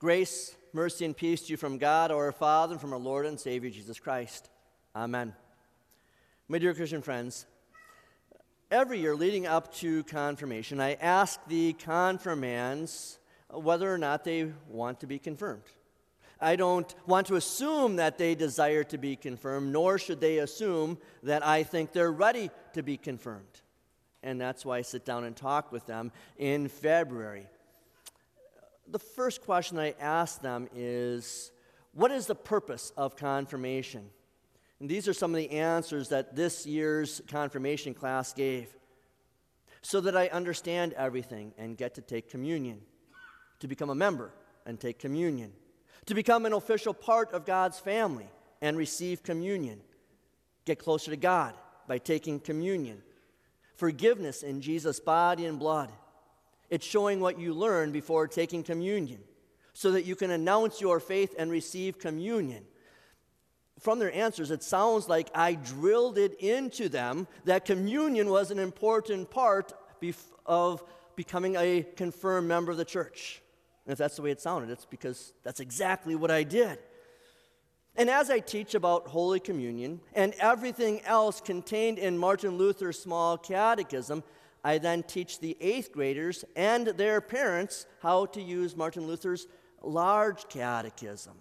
Grace, mercy, and peace to you from God our Father and from our Lord and Savior Jesus Christ. Amen. My dear Christian friends, every year leading up to confirmation, I ask the confirmands whether or not they want to be confirmed. I don't want to assume that they desire to be confirmed, nor should they assume that I think they're ready to be confirmed. And that's why I sit down and talk with them in February the first question I ask them is what is the purpose of confirmation? And these are some of the answers that this year's confirmation class gave. So that I understand everything and get to take communion, to become a member and take communion, to become an official part of God's family and receive communion, get closer to God by taking communion, forgiveness in Jesus' body and blood it's showing what you learned before taking communion so that you can announce your faith and receive communion. From their answers, it sounds like I drilled it into them that communion was an important part of becoming a confirmed member of the church. And if that's the way it sounded, it's because that's exactly what I did. And as I teach about Holy Communion and everything else contained in Martin Luther's small catechism, I then teach the eighth graders and their parents how to use Martin Luther's large catechism.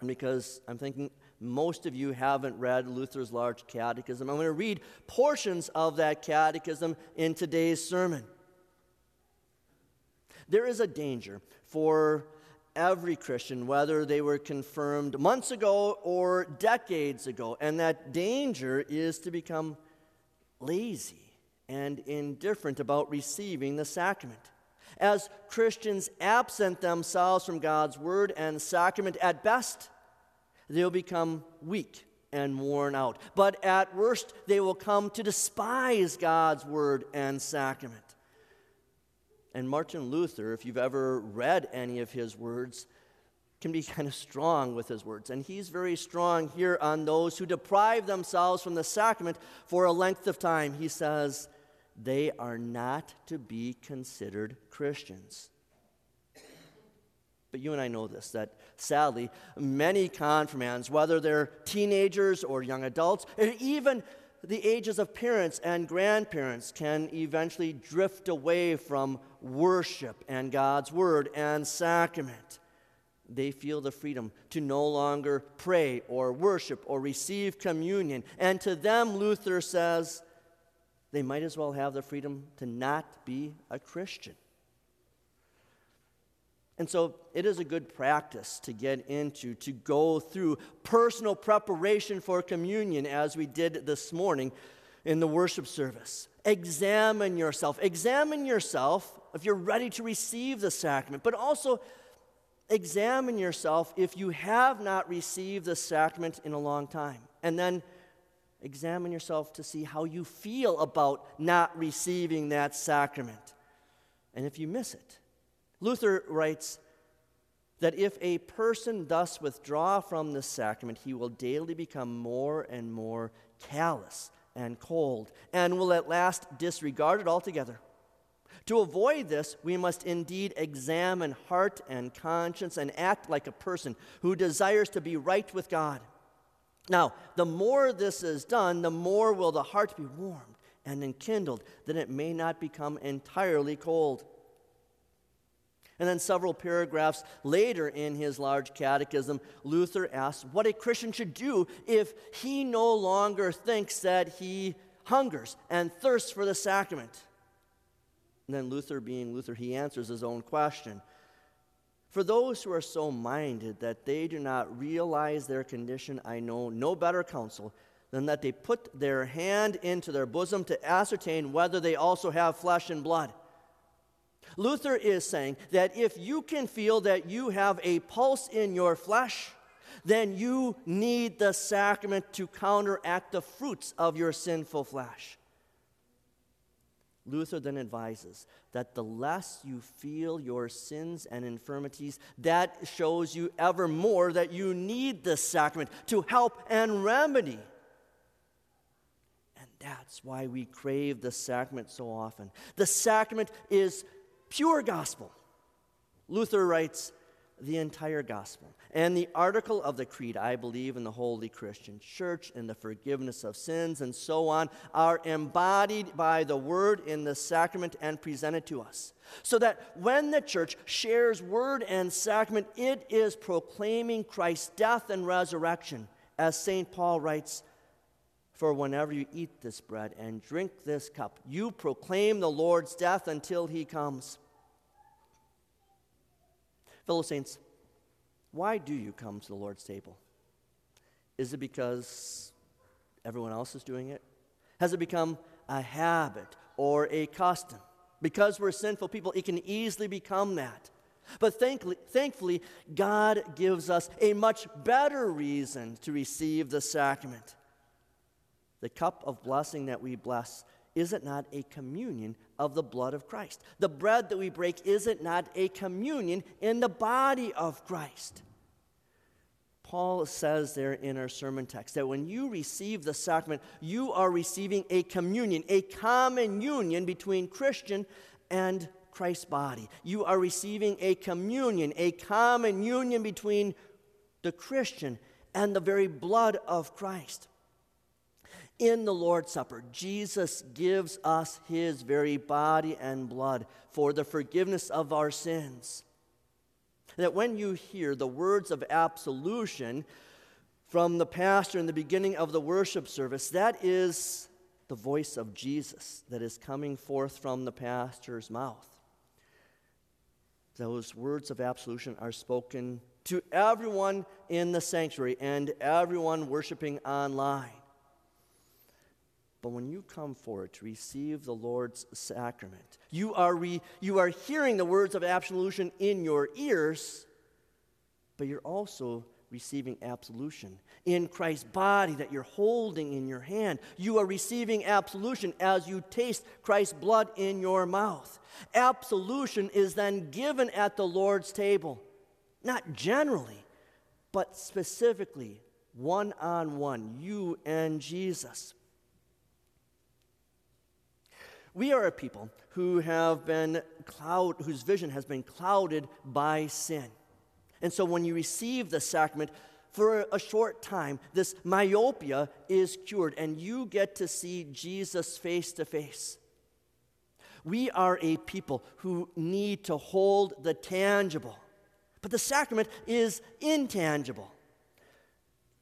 And because I'm thinking most of you haven't read Luther's large catechism, I'm going to read portions of that catechism in today's sermon. There is a danger for every Christian, whether they were confirmed months ago or decades ago, and that danger is to become lazy and indifferent about receiving the sacrament. As Christians absent themselves from God's word and sacrament, at best, they'll become weak and worn out. But at worst, they will come to despise God's word and sacrament. And Martin Luther, if you've ever read any of his words, can be kind of strong with his words. And he's very strong here on those who deprive themselves from the sacrament for a length of time. He says, they are not to be considered Christians. But you and I know this that sadly, many confirmands, whether they're teenagers or young adults, and even the ages of parents and grandparents, can eventually drift away from worship and God's word and sacrament. They feel the freedom to no longer pray or worship or receive communion. And to them, Luther says, they might as well have the freedom to not be a Christian. And so it is a good practice to get into, to go through personal preparation for communion as we did this morning in the worship service. Examine yourself. Examine yourself if you're ready to receive the sacrament, but also examine yourself if you have not received the sacrament in a long time. And then Examine yourself to see how you feel about not receiving that sacrament. And if you miss it, Luther writes that if a person thus withdraw from the sacrament, he will daily become more and more callous and cold, and will at last disregard it altogether. To avoid this, we must indeed examine heart and conscience and act like a person who desires to be right with God. Now, the more this is done, the more will the heart be warmed and enkindled, that it may not become entirely cold. And then, several paragraphs later in his large catechism, Luther asks what a Christian should do if he no longer thinks that he hungers and thirsts for the sacrament. And then, Luther, being Luther, he answers his own question for those who are so minded that they do not realize their condition, I know no better counsel than that they put their hand into their bosom to ascertain whether they also have flesh and blood. Luther is saying that if you can feel that you have a pulse in your flesh, then you need the sacrament to counteract the fruits of your sinful flesh. Luther then advises that the less you feel your sins and infirmities, that shows you ever more that you need the sacrament to help and remedy. And that's why we crave the sacrament so often. The sacrament is pure gospel. Luther writes the entire gospel. And the article of the creed, I believe in the Holy Christian Church and the forgiveness of sins and so on, are embodied by the word in the sacrament and presented to us. So that when the church shares word and sacrament, it is proclaiming Christ's death and resurrection. As St. Paul writes, For whenever you eat this bread and drink this cup, you proclaim the Lord's death until he comes. Fellow saints, why do you come to the Lord's table? Is it because everyone else is doing it? Has it become a habit or a custom? Because we're sinful people, it can easily become that. But thankfully, thankfully, God gives us a much better reason to receive the sacrament. The cup of blessing that we bless is it not a communion of the blood of Christ? The bread that we break, is it not a communion in the body of Christ? Paul says there in our sermon text that when you receive the sacrament, you are receiving a communion, a common union between Christian and Christ's body. You are receiving a communion, a common union between the Christian and the very blood of Christ in the Lord's Supper, Jesus gives us his very body and blood for the forgiveness of our sins. That when you hear the words of absolution from the pastor in the beginning of the worship service, that is the voice of Jesus that is coming forth from the pastor's mouth. Those words of absolution are spoken to everyone in the sanctuary and everyone worshiping online. But when you come forward to receive the Lord's sacrament, you are, re, you are hearing the words of absolution in your ears, but you're also receiving absolution in Christ's body that you're holding in your hand. You are receiving absolution as you taste Christ's blood in your mouth. Absolution is then given at the Lord's table, not generally, but specifically, one on one, you and Jesus. We are a people who have been cloud, whose vision has been clouded by sin. And so when you receive the sacrament, for a short time, this myopia is cured, and you get to see Jesus face to face. We are a people who need to hold the tangible, but the sacrament is intangible.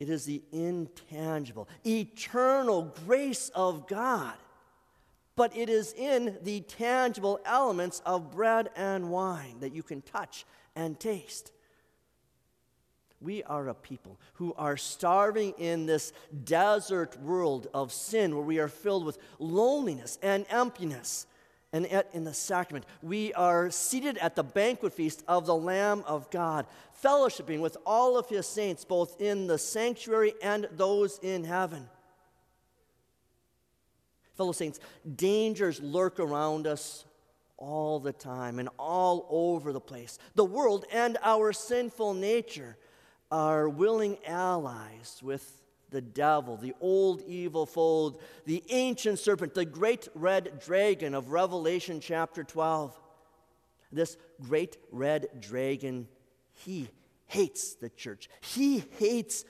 It is the intangible, eternal grace of God but it is in the tangible elements of bread and wine that you can touch and taste. We are a people who are starving in this desert world of sin where we are filled with loneliness and emptiness. And yet, in the sacrament, we are seated at the banquet feast of the Lamb of God, fellowshipping with all of his saints, both in the sanctuary and those in heaven. Fellow saints, dangers lurk around us all the time and all over the place. The world and our sinful nature are willing allies with the devil, the old evil fold, the ancient serpent, the great red dragon of Revelation chapter 12. This great red dragon, he hates the church. He hates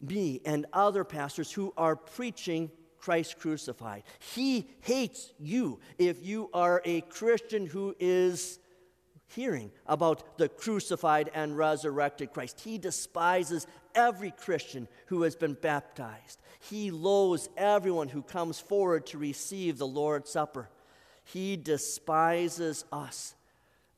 me and other pastors who are preaching Christ crucified. He hates you if you are a Christian who is hearing about the crucified and resurrected Christ. He despises every Christian who has been baptized. He loathes everyone who comes forward to receive the Lord's Supper. He despises us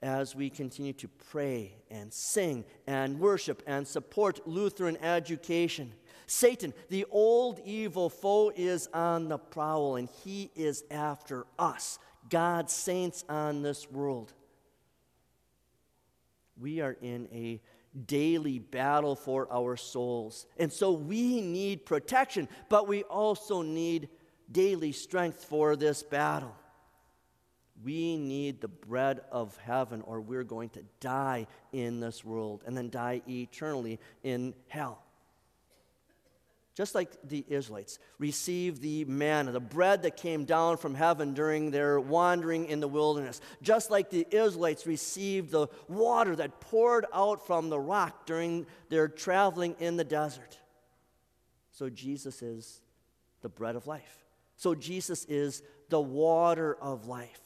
as we continue to pray and sing and worship and support Lutheran education. Satan, the old evil foe, is on the prowl and he is after us, God's saints on this world. We are in a daily battle for our souls. And so we need protection, but we also need daily strength for this battle. We need the bread of heaven, or we're going to die in this world and then die eternally in hell. Just like the Israelites received the manna, the bread that came down from heaven during their wandering in the wilderness, just like the Israelites received the water that poured out from the rock during their traveling in the desert. So Jesus is the bread of life. So Jesus is the water of life.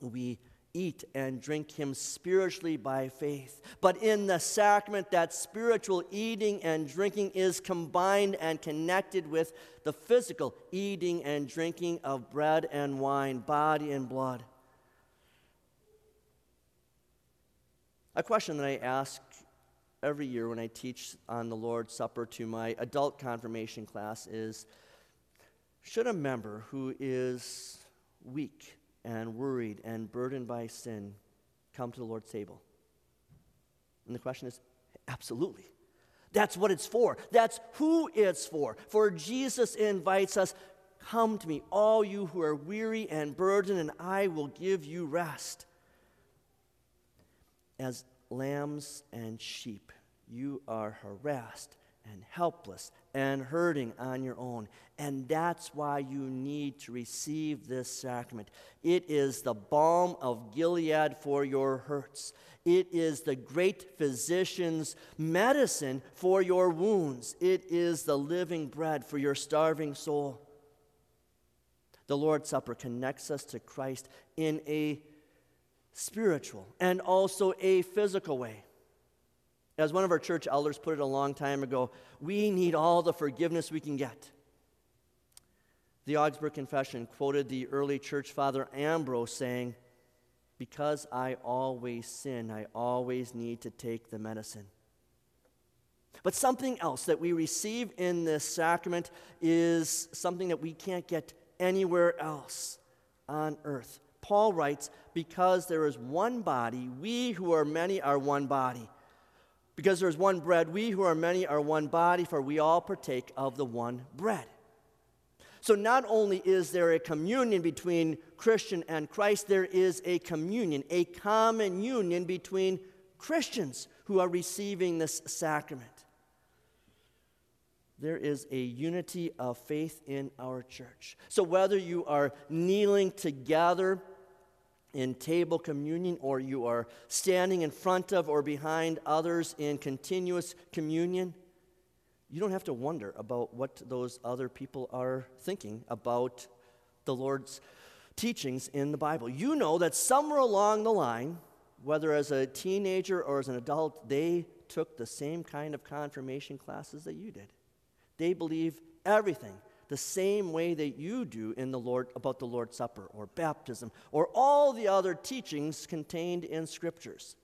We eat and drink him spiritually by faith. But in the sacrament, that spiritual eating and drinking is combined and connected with the physical eating and drinking of bread and wine, body and blood. A question that I ask every year when I teach on the Lord's Supper to my adult confirmation class is Should a member who is weak, and worried and burdened by sin come to the Lord's table? And the question is absolutely. That's what it's for. That's who it's for. For Jesus invites us Come to me, all you who are weary and burdened, and I will give you rest. As lambs and sheep, you are harassed and helpless and hurting on your own. And that's why you need to receive this sacrament. It is the balm of Gilead for your hurts. It is the great physician's medicine for your wounds. It is the living bread for your starving soul. The Lord's Supper connects us to Christ in a spiritual and also a physical way. As one of our church elders put it a long time ago, we need all the forgiveness we can get. The Augsburg Confession quoted the early church father Ambrose saying, Because I always sin, I always need to take the medicine. But something else that we receive in this sacrament is something that we can't get anywhere else on earth. Paul writes, Because there is one body, we who are many are one body because there is one bread, we who are many are one body, for we all partake of the one bread. So, not only is there a communion between Christian and Christ, there is a communion, a common union between Christians who are receiving this sacrament. There is a unity of faith in our church. So, whether you are kneeling together in table communion, or you are standing in front of or behind others in continuous communion, you don't have to wonder about what those other people are thinking about the Lord's teachings in the Bible. You know that somewhere along the line, whether as a teenager or as an adult, they took the same kind of confirmation classes that you did. They believe everything the same way that you do in the Lord about the Lord's Supper or baptism or all the other teachings contained in scriptures.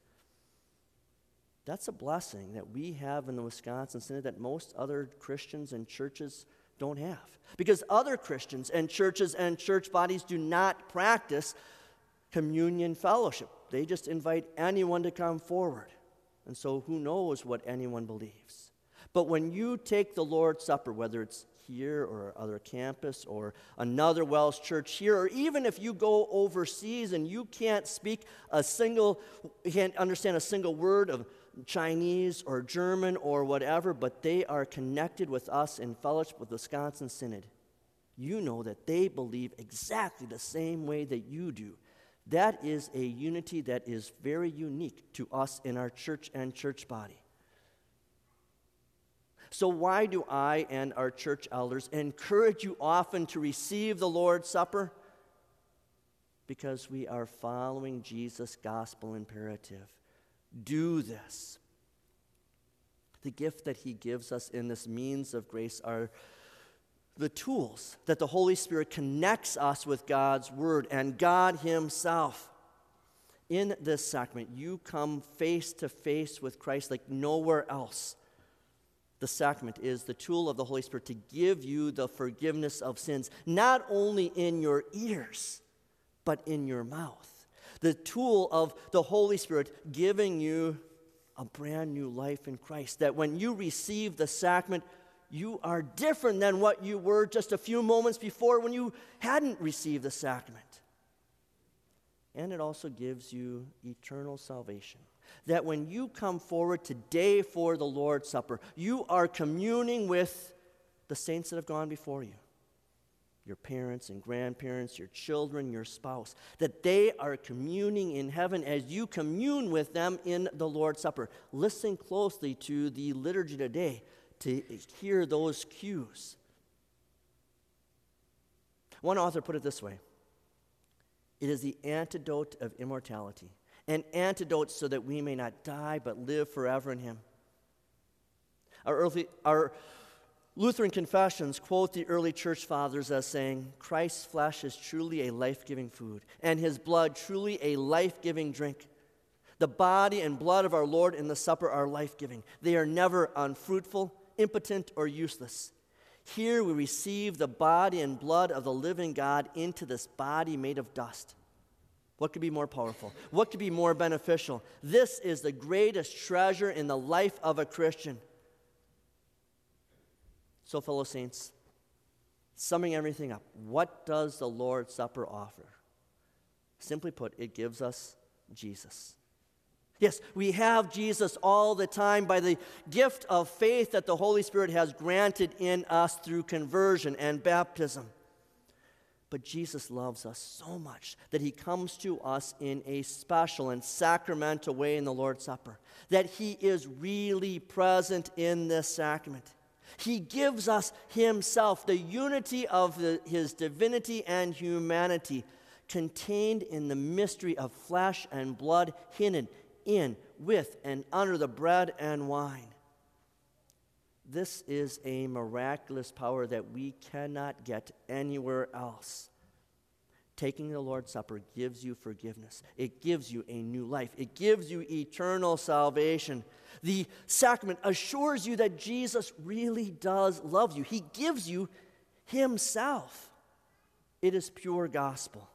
That's a blessing that we have in the Wisconsin Synod that most other Christians and churches don't have. Because other Christians and churches and church bodies do not practice communion fellowship. They just invite anyone to come forward. And so who knows what anyone believes. But when you take the Lord's Supper, whether it's here or other campus or another WELS church here, or even if you go overseas and you can't speak a single, can't understand a single word of Chinese or German or whatever, but they are connected with us in fellowship with Wisconsin Synod. You know that they believe exactly the same way that you do. That is a unity that is very unique to us in our church and church body. So, why do I and our church elders encourage you often to receive the Lord's Supper? Because we are following Jesus' gospel imperative. Do this. The gift that He gives us in this means of grace are the tools that the Holy Spirit connects us with God's Word and God Himself. In this sacrament, you come face to face with Christ like nowhere else the sacrament is the tool of the Holy Spirit to give you the forgiveness of sins, not only in your ears, but in your mouth. The tool of the Holy Spirit giving you a brand new life in Christ. That when you receive the sacrament, you are different than what you were just a few moments before when you hadn't received the sacrament. And it also gives you eternal salvation that when you come forward today for the Lord's Supper, you are communing with the saints that have gone before you, your parents and grandparents, your children, your spouse, that they are communing in heaven as you commune with them in the Lord's Supper. Listen closely to the liturgy today to hear those cues. One author put it this way it is the antidote of immortality, an antidote so that we may not die but live forever in Him. Our, early, our Lutheran confessions quote the early church fathers as saying, Christ's flesh is truly a life giving food, and his blood truly a life giving drink. The body and blood of our Lord in the supper are life giving. They are never unfruitful, impotent, or useless. Here we receive the body and blood of the living God into this body made of dust. What could be more powerful? What could be more beneficial? This is the greatest treasure in the life of a Christian. So, fellow saints, summing everything up, what does the Lord's Supper offer? Simply put, it gives us Jesus. Yes, we have Jesus all the time by the gift of faith that the Holy Spirit has granted in us through conversion and baptism. But Jesus loves us so much that he comes to us in a special and sacramental way in the Lord's Supper, that he is really present in this sacrament. He gives us Himself, the unity of the, His divinity and humanity, contained in the mystery of flesh and blood, hidden in, with, and under the bread and wine. This is a miraculous power that we cannot get anywhere else. Taking the Lord's Supper gives you forgiveness. It gives you a new life. It gives you eternal salvation. The sacrament assures you that Jesus really does love you. He gives you Himself. It is pure gospel.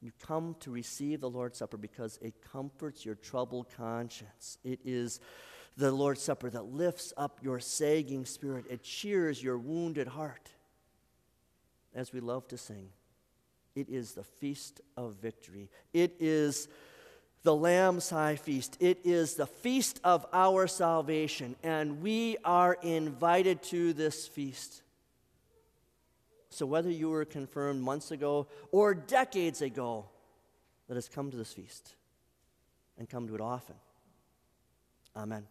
You come to receive the Lord's Supper because it comforts your troubled conscience. It is the Lord's Supper that lifts up your sagging spirit, it cheers your wounded heart as we love to sing. It is the feast of victory. It is the Lamb's high feast. It is the feast of our salvation, and we are invited to this feast. So, whether you were confirmed months ago or decades ago, let us come to this feast and come to it often. Amen.